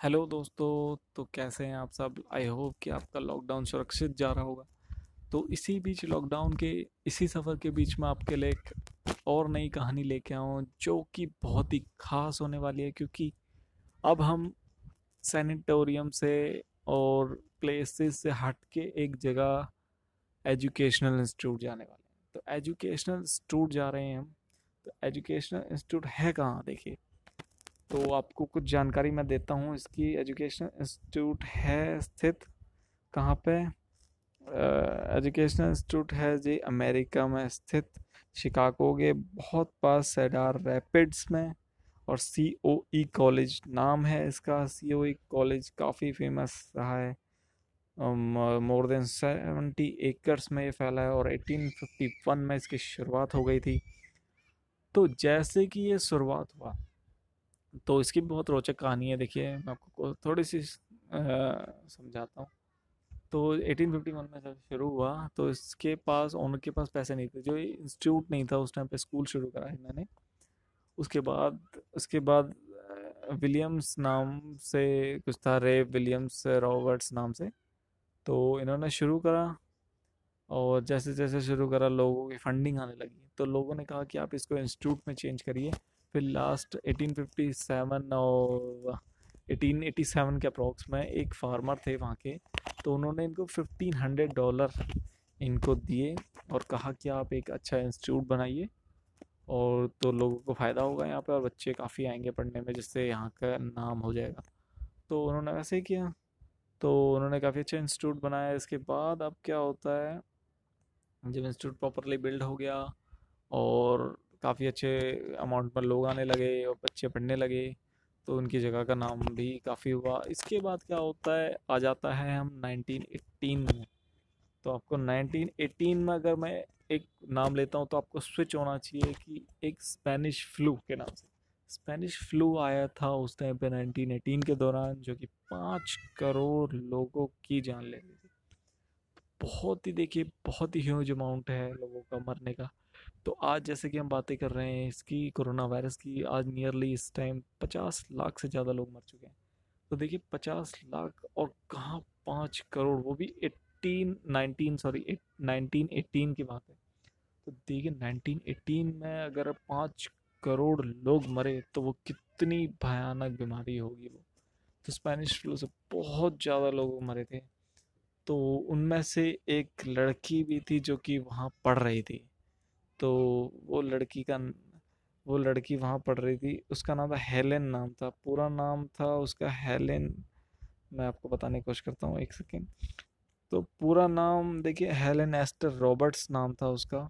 Hello दोस्तों तो कैसे हैं आप सब? आई होप कि आपका लॉकडाउन सुरक्षित जा रहा होगा। तो इसी बीच लॉकडाउन के, इसी सफ़र के बीच में आपके लिए एक और नई कहानी लेके आऊँ जो कि बहुत ही ख़ास होने वाली है, क्योंकि अब हम सैनिटोरियम से और प्लेसेस से हट के एक जगह एजुकेशनल इंस्टीट्यूट जाने वाले हैं। तो एजुकेशनल इंस्टीट्यूट जा रहे हैं हम। तो एजुकेशनल इंस्टीट्यूट है कहाँ? देखिए तो आपको कुछ जानकारी मैं देता हूँ, इसकी एजुकेशनल इंस्टीट्यूट है स्थित कहाँ पे? एजुकेशनल इंस्टीट्यूट है जी अमेरिका में स्थित शिकागो के बहुत पास सेडार रैपिड्स में और सी ओ ई कॉलेज नाम है इसका। सी ओ ई कॉलेज काफ़ी फ़ेमस रहा है। मोर देन सेवेंटी एकर्स में ये फैला है और 1851 में इसकी शुरुआत हो गई थी। तो जैसे कि ये शुरुआत हुआ तो इसकी बहुत रोचक कहानी है, देखिए, मैं आपको थोड़ी सी समझाता हूँ। तो 1851 में जब शुरू हुआ तो इसके पास, ओनर के पास पैसे नहीं थे, जो इंस्टीट्यूट नहीं था उस टाइम पे, स्कूल शुरू करा है मैंने। उसके बाद उसके बाद विलियम्स नाम से कुछ था, रे विलियम्स, रॉबर्ट्स नाम से। तो इन्होंने शुरू करा, और जैसे जैसे शुरू करा, लोगों की फंडिंग आने लगी। तो लोगों ने कहा कि आप इसको इंस्टीट्यूट में चेंज करिए। फिर लास्ट 1857 और 1887 के अप्रॉक्स में एक फार्मर थे वहाँ के तो उन्होंने इनको 1500 डॉलर इनको दिए और कहा कि आप एक अच्छा इंस्टीट्यूट बनाइए और तो लोगों को फ़ायदा होगा यहाँ पे और बच्चे काफ़ी आएँगे पढ़ने में, जिससे यहाँ का नाम हो जाएगा। तो उन्होंने वैसे ही किया। तो उन्होंने काफ़ी अच्छा इंस्टीट्यूट बनाया। इसके बाद अब क्या होता है, जब इंस्टीट्यूट प्रॉपरली बिल्ड हो गया और काफ़ी अच्छे अमाउंट पर लोग आने लगे और बच्चे पढ़ने लगे तो उनकी जगह का नाम भी काफ़ी हुआ। इसके बाद क्या होता है, आ जाता है हम 1918 में। तो आपको 1918 में अगर मैं एक नाम लेता हूँ तो आपको स्विच होना चाहिए कि एक स्पेनिश फ्लू के नाम से। स्पेनिश फ्लू आया था उस टाइम पे 1918 के दौरान, जो कि पाँच करोड़ लोगों की जान ले ली थी। बहुत ही, देखिए, बहुत ही ह्यूज अमाउंट है लोगों का मरने का। तो आज जैसे कि हम बातें कर रहे हैं इसकी कोरोना वायरस की, आज नियरली इस टाइम पचास लाख से ज़्यादा लोग मर चुके हैं। तो देखिए पचास लाख और कहाँ पाँच करोड़, वो भी eighteen nineteen sorry nineteen eighteen की बात है। तो देखिए नाइनटीन एटीन में अगर पाँच करोड़ लोग मरे तो वो कितनी भयानक बीमारी होगी वो। तो स्पेनिश फ्लू से बहुत ज़्यादा लोग मरे थे। तो उनमें से एक लड़की भी थी जो कि वहाँ पढ़ रही थी। तो वो लड़की का वो लड़की वहाँ पढ़ रही थी। उसका नाम था हेलेन नाम था। पूरा नाम था उसका हेलेन। मैं आपको बताने की कोशिश करता हूँ, एक सेकेंड। तो पूरा नाम देखिए, हेलेन एस्टर रॉबर्ट्स नाम था उसका,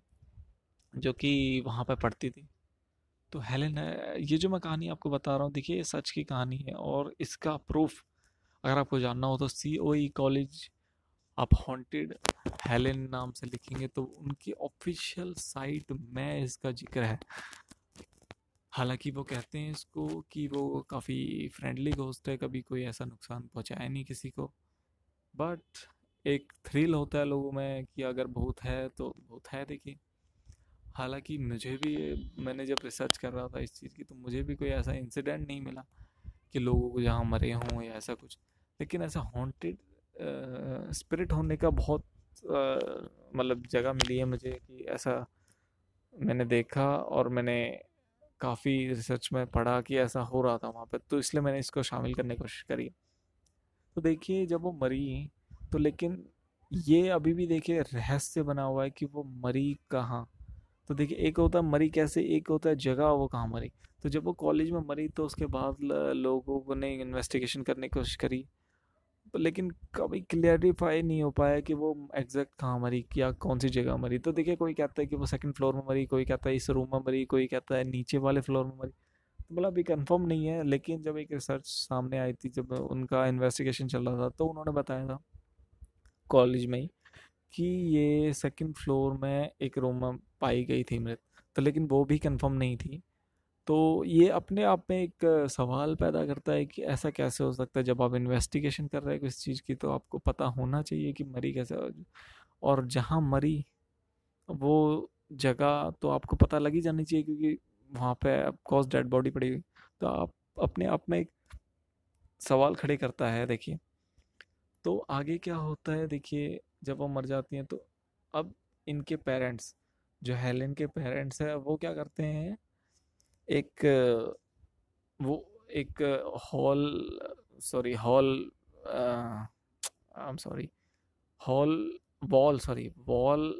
जो कि वहाँ पर पढ़ती थी। तो हेलेन, ये जो मैं कहानी आपको बता रहा हूँ, देखिए, ये सच की कहानी है और इसका प्रूफ अगर आपको जानना हो तो सी ओ ई कॉलेज आप हॉन्टेड हेलेन नाम से लिखेंगे तो उनकी ऑफिशियल साइट में इसका ज़िक्र है। हालाँकि वो कहते हैं इसको कि वो काफ़ी फ्रेंडली घोस्ट है, कभी कोई ऐसा नुकसान पहुँचाया नहीं किसी को। बट एक थ्रिल होता है लोगों में कि अगर भूत है तो भूत है देखिए। हालाँकि मुझे भी, मैंने जब रिसर्च कर रहा था इस चीज़ की तो मुझे भी कोई ऐसा इंसिडेंट नहीं मिला कि लोगों को जहाँ मरे हों या ऐसा कुछ। लेकिन ऐसा हॉन्टेड स्पिरिट होने का बहुत मतलब जगह मिली है मुझे कि ऐसा मैंने देखा और मैंने काफ़ी रिसर्च में पढ़ा कि ऐसा हो रहा था वहाँ पर तो इसलिए मैंने इसको शामिल करने की कोशिश करी। तो देखिए, जब वो मरी तो लेकिन ये अभी भी देखिए रहस्य बना हुआ है कि वो मरी कहाँ। तो देखिए, एक होता है मरी कैसे, एक होता है जगह वो कहाँ मरी। तो जब वो कॉलेज में मरी तो उसके बाद लोगों ने इन्वेस्टिगेशन करने की कोशिश करी। लेकिन कभी क्लियरिफाई नहीं हो पाया कि वो एग्जैक्ट कहाँ मरी, या कौन सी जगह मरी। तो देखिए, कोई कहता है कि वो सेकंड फ्लोर में मरी, कोई कहता है इस रूम में मरी, कोई कहता है नीचे वाले फ्लोर में मरी। तो मतलब अभी कंफर्म नहीं है, लेकिन जब एक रिसर्च सामने आई थी, जब उनका इन्वेस्टिगेशन चल रहा था तो उन्होंने बताया था कॉलेज में ही कि ये सेकंड फ्लोर में एक रूम में पाई गई थी मृत। तो लेकिन वो भी कंफर्म नहीं थी। तो ये अपने आप में एक सवाल पैदा करता है कि ऐसा कैसे हो सकता है? जब आप इन्वेस्टिगेशन कर रहे हैं किसी चीज़ की तो आपको पता होना चाहिए कि मरी कैसे और जहाँ मरी, वो जगह तो आपको पता लग जानी चाहिए क्योंकि वहाँ पे कॉज डेड बॉडी पड़ी हुई। तो आप अपने आप में एक सवाल खड़े करता है, देखिए। तो आगे क्या होता है? देखिए, जब वो मर जाती हैं तो अब इनके पेरेंट्स जो हेलेन के पेरेंट्स हैं, वो क्या करते हैं? एक, वो एक hall, sorry, hall I am sorry hall, wall, sorry, wall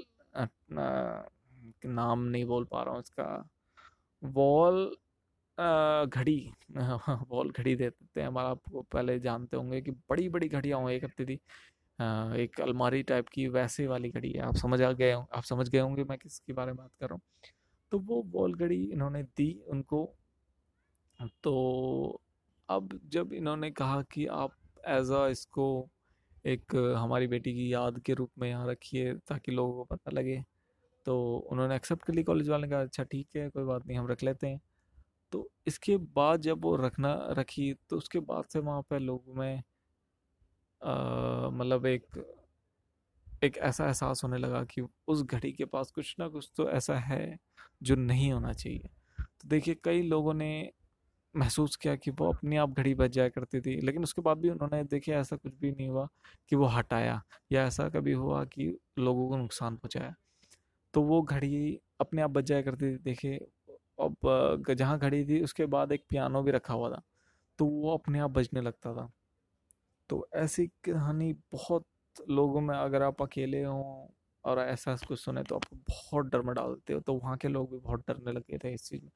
नाम नहीं बोल पा रहा हूँ इसका, वॉल घड़ी वॉल घड़ी दे देते हैं हमारा, आपको पहले जानते होंगे कि बड़ी बड़ी घड़ियाँ हुआ करती थी एक अलमारी टाइप की, वैसे वाली घड़ी है, आप समझ आ गए आप समझ गए होंगे मैं किसके बारे में बात कर रहा हूँ। तो वो बॉल घड़ी इन्होंने दी उनको। तो अब जब इन्होंने कहा कि आप एज आ इसको एक हमारी बेटी की याद के रूप में यहाँ रखिए ताकि लोगों को पता लगे तो उन्होंने एक्सेप्ट कर ली कॉलेज वाले का अच्छा ठीक है, कोई बात नहीं, हम रख लेते हैं। तो इसके बाद जब वो रखना, रखी तो उसके बाद से वहाँ पर लोगों में मतलब एक एक ऐसा एहसास होने लगा कि उस घड़ी के पास कुछ ना कुछ तो ऐसा है जो नहीं होना चाहिए। तो देखिए, कई लोगों ने महसूस किया कि वो अपने आप घड़ी बच जाया करती थी, लेकिन उसके बाद भी उन्होंने देखे ऐसा कुछ भी नहीं हुआ कि वो हटाया या ऐसा कभी हुआ कि लोगों को नुकसान पहुँचाया। तो वो घड़ी अपने आप बच जाया करती थी, देखिए, अब जहाँ घड़ी थी उसके बाद एक पियानो भी रखा हुआ था तो वो अपने आप बजने लगता था। तो ऐसी कहानी बहुत लोगों में अगर आप अकेले हों और ऐसा कुछ सुने तो आपको बहुत डर में डाल देते हो तो वहाँ के लोग भी बहुत डरने लगे थे इस चीज़ में।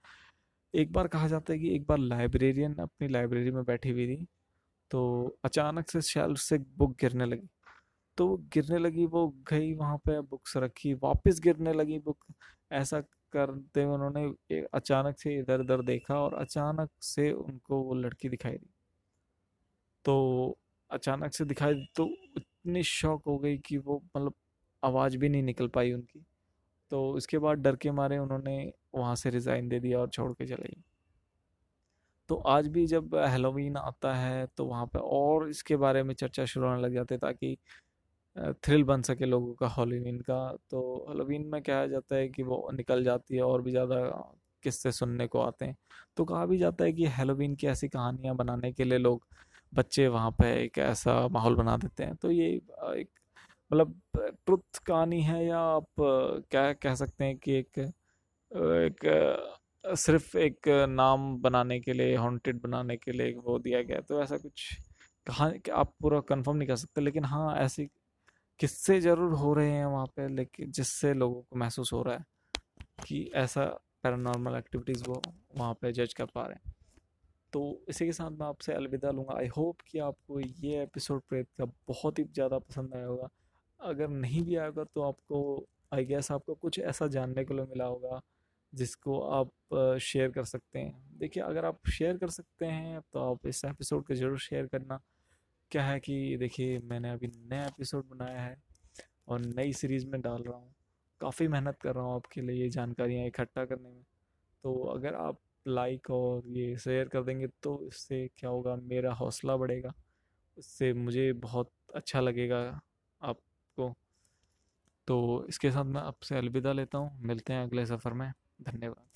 एक बार कहा जाता है कि एक बार लाइब्रेरियन अपनी लाइब्रेरी में बैठी हुई थी तो अचानक से शेल्फ से बुक गिरने लगी। तो वो गिरने लगी, वो गई वहाँ पे, बुक्स रखी, वापस गिरने लगी बुक। ऐसा करते हुए उन्होंने अचानक से इधर उधर देखा और अचानक से उनको वो लड़की दिखाई दी। तो अचानक से दिखाई तो इतनी शौक हो गई कि वो मतलब आवाज़ भी नहीं निकल पाई उनकी। तो उसके बाद डर के मारे उन्होंने वहाँ से रिज़ाइन दे दिया और छोड़ के चले तो आज भी जब हेलोवीन आता है तो वहाँ पे और इसके बारे में चर्चा शुरू होने लग जाती है ताकि थ्रिल बन सके लोगों का हेलोवीन का। तो हेलोवीन में कहा जाता है कि वो निकल जाती है और भी ज़्यादा किस्से सुनने को आते हैं। तो कहा भी जाता है कि हेलोवीन की ऐसी कहानियाँ बनाने के लिए लोग बच्चे वहाँ पे एक ऐसा माहौल बना देते हैं। तो ये एक मतलब ट्रुथ कहानी है या आप क्या कह सकते हैं कि एक एक सिर्फ़ एक नाम बनाने के लिए हॉन्टेड बनाने के लिए वो दिया गया तो ऐसा कुछ कहा आप पूरा कंफर्म नहीं कर सकते, लेकिन हाँ ऐसे किस्से ज़रूर हो रहे हैं वहाँ पे, लेकिन जिससे लोगों को महसूस हो रहा है कि ऐसा पैरानॉर्मल एक्टिविटीज़ वो वहाँ पे जज कर पा रहे हैं। तो इसी के साथ मैं आपसे अलविदा लूँगा। आई होप कि आपको ये एपिसोड प्रेत का बहुत ही ज़्यादा पसंद आया होगा। अगर नहीं भी आएगा तो आपको आई गेस आपको कुछ ऐसा जानने को मिला होगा, जिसको आप शेयर कर सकते हैं। देखिए, अगर आप शेयर कर सकते हैं तो आप इस एपिसोड को ज़रूर शेयर करना। क्या है कि देखिए, मैंने अभी नया एपिसोड बनाया है और नई सीरीज़ में डाल रहा हूँ। काफ़ी मेहनत कर रहा हूँ आपके लिए ये जानकारियाँ इकट्ठा करने में। तो अगर आप लाइक और ये शेयर कर देंगे तो इससे क्या होगा, मेरा हौसला बढ़ेगा। उससे मुझे बहुत अच्छा लगेगा आपको। तो इसके साथ मैं आपसे अलविदा लेता हूँ। मिलते हैं अगले सफ़र में। धन्यवाद।